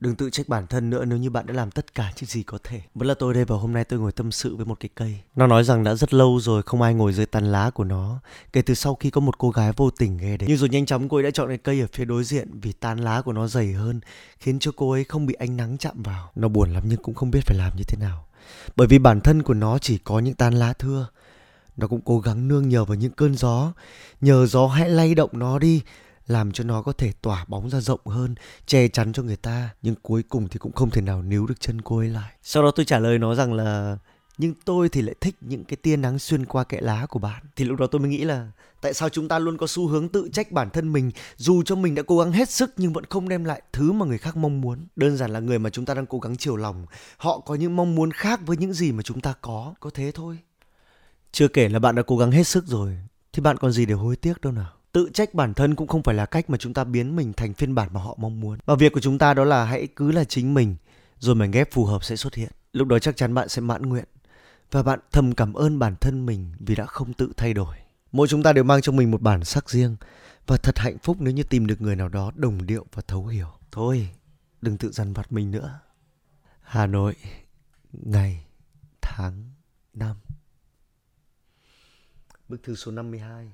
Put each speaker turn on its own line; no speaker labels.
Đừng tự trách bản thân nữa, nếu như bạn đã làm tất cả những gì có thể. Vẫn là tôi đây và hôm nay tôi ngồi tâm sự với một cái cây. Nó nói rằng đã rất lâu rồi không ai ngồi dưới tàn lá của nó. Kể từ sau khi có một cô gái vô tình ghé đến. Nhưng rồi nhanh chóng cô ấy đã chọn cái cây ở phía đối diện vì tàn lá của nó dày hơn. Khiến cho cô ấy không bị ánh nắng chạm vào. Nó buồn lắm nhưng cũng không biết phải làm như thế nào. Bởi vì bản thân của nó chỉ có những tàn lá thưa. Nó cũng cố gắng nương nhờ vào những cơn gió. Nhờ gió hãy lay động nó đi làm cho nó có thể tỏa bóng ra rộng hơn, che chắn cho người ta. Nhưng cuối cùng thì cũng không thể nào níu được chân cô ấy lại. Sau đó tôi trả lời nó rằng là nhưng tôi thì lại thích những cái tia nắng xuyên qua kẽ lá của bạn. Thì lúc đó tôi mới nghĩ là tại sao chúng ta luôn có xu hướng tự trách bản thân mình dù cho mình đã cố gắng hết sức nhưng vẫn không đem lại thứ mà người khác mong muốn. Đơn giản là người mà chúng ta đang cố gắng chiều lòng, họ có những mong muốn khác với những gì mà chúng ta có, có thế thôi. Chưa kể là bạn đã cố gắng hết sức rồi thì bạn còn gì để hối tiếc đâu nào tự trách bản thân cũng không phải là cách mà chúng ta biến mình thành phiên bản mà họ mong muốn. Và việc của chúng ta đó là hãy cứ là chính mình, rồi mảnh ghép phù hợp sẽ xuất hiện. Lúc đó chắc chắn bạn sẽ mãn nguyện, và bạn thầm cảm ơn bản thân mình vì đã không tự thay đổi. Mỗi chúng ta đều mang trong mình một bản sắc riêng, và thật hạnh phúc nếu như tìm được người nào đó đồng điệu và thấu hiểu. Thôi, đừng tự dằn vặt mình nữa. Hà nội, ngày, tháng, năm. Bức thư số 52